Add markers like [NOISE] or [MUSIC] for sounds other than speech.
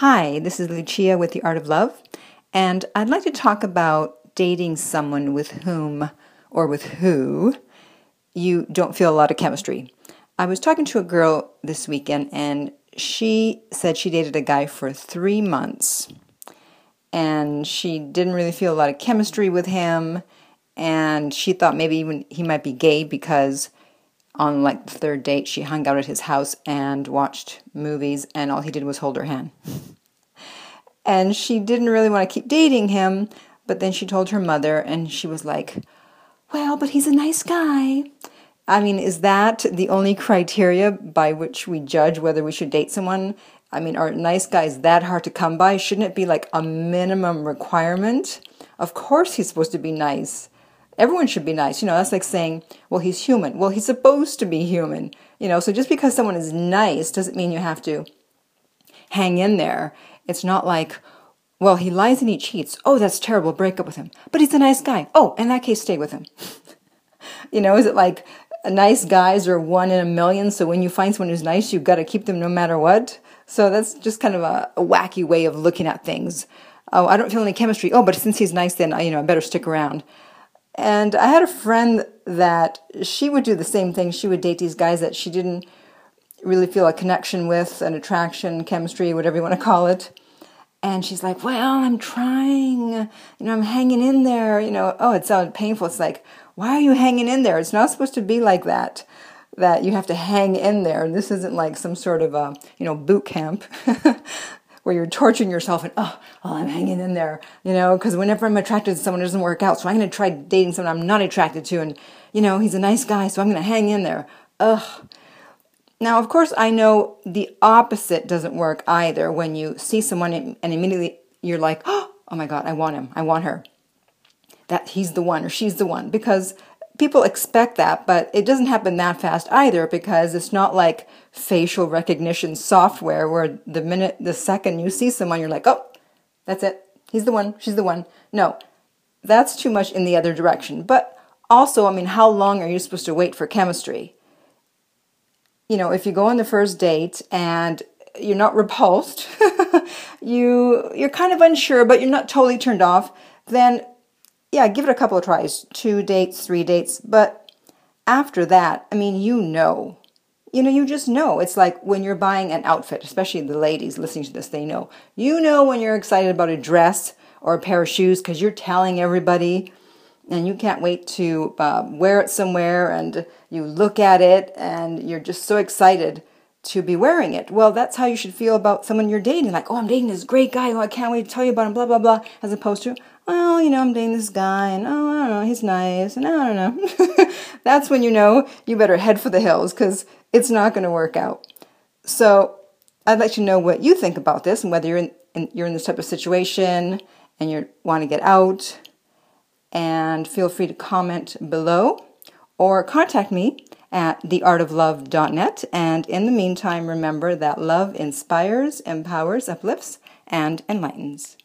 Hi, this is Lucia with The Art of Love, and I'd like to talk about dating someone with whom or with who you don't feel a lot of chemistry. I was talking to a girl this weekend, and she said she dated a guy for three months, and she didn't really feel a lot of chemistry with him, and she thought maybe even he might be gay because on like the third date, she hung out at his house and watched movies, and all he did was hold her hand. and she didn't really want to keep dating him, but then she told her mother, and she was like, Well, but he's a nice guy. I mean, is that the only criteria by which we judge whether we should date someone? I mean, are nice guys that hard to come by? Shouldn't it be like a minimum requirement? Of course, he's supposed to be nice. Everyone should be nice. You know, that's like saying, well, he's human. Well, he's supposed to be human. You know, so just because someone is nice doesn't mean you have to hang in there. It's not like, well, he lies and he cheats. Oh, that's terrible. Break up with him. But he's a nice guy. Oh, in that case, stay with him. [LAUGHS] you know, is it like nice guys are one in a million? So when you find someone who's nice, you've got to keep them no matter what? So that's just kind of a, a wacky way of looking at things. Oh, I don't feel any chemistry. Oh, but since he's nice, then, uh, you know, I better stick around. And I had a friend that she would do the same thing. She would date these guys that she didn't really feel a connection with, an attraction, chemistry, whatever you want to call it. And she's like, Well, I'm trying, you know, I'm hanging in there. You know, oh, it sounded painful. It's like, Why are you hanging in there? It's not supposed to be like that, that you have to hang in there. This isn't like some sort of a, you know, boot camp. [LAUGHS] where you're torturing yourself and oh, oh I'm hanging in there, you know, because whenever I'm attracted to someone, it doesn't work out. So I'm going to try dating someone I'm not attracted to, and you know, he's a nice guy, so I'm going to hang in there. Ugh. Now, of course, I know the opposite doesn't work either. When you see someone and immediately you're like, oh, oh my God, I want him, I want her. That he's the one or she's the one because people expect that, but it doesn't happen that fast either because it's not like facial recognition software where the minute, the second you see someone, you're like, oh, that's it. He's the one. She's the one. No, that's too much in the other direction. But also, I mean, how long are you supposed to wait for chemistry? You know, if you go on the first date and you're not repulsed, [LAUGHS] you you're kind of unsure, but you're not totally turned off, then yeah, give it a couple of tries, two dates, three dates, but after that, I mean, you know. You know, you just know. It's like when you're buying an outfit, especially the ladies listening to this, they know. You know when you're excited about a dress or a pair of shoes because you're telling everybody and you can't wait to uh, wear it somewhere and you look at it and you're just so excited to be wearing it. Well, that's how you should feel about someone you're dating. Like, oh, I'm dating this great guy. Oh, I can't wait to tell you about him, blah, blah, blah. As opposed to, well, you know, I'm dating this guy and oh, I don't know, he's nice and I don't know. [LAUGHS] That's when you know you better head for the hills because it's not going to work out. So I'd like to know what you think about this and whether you're in, in, you're in this type of situation and you want to get out. And feel free to comment below or contact me at theartoflove.net. And in the meantime, remember that love inspires, empowers, uplifts, and enlightens.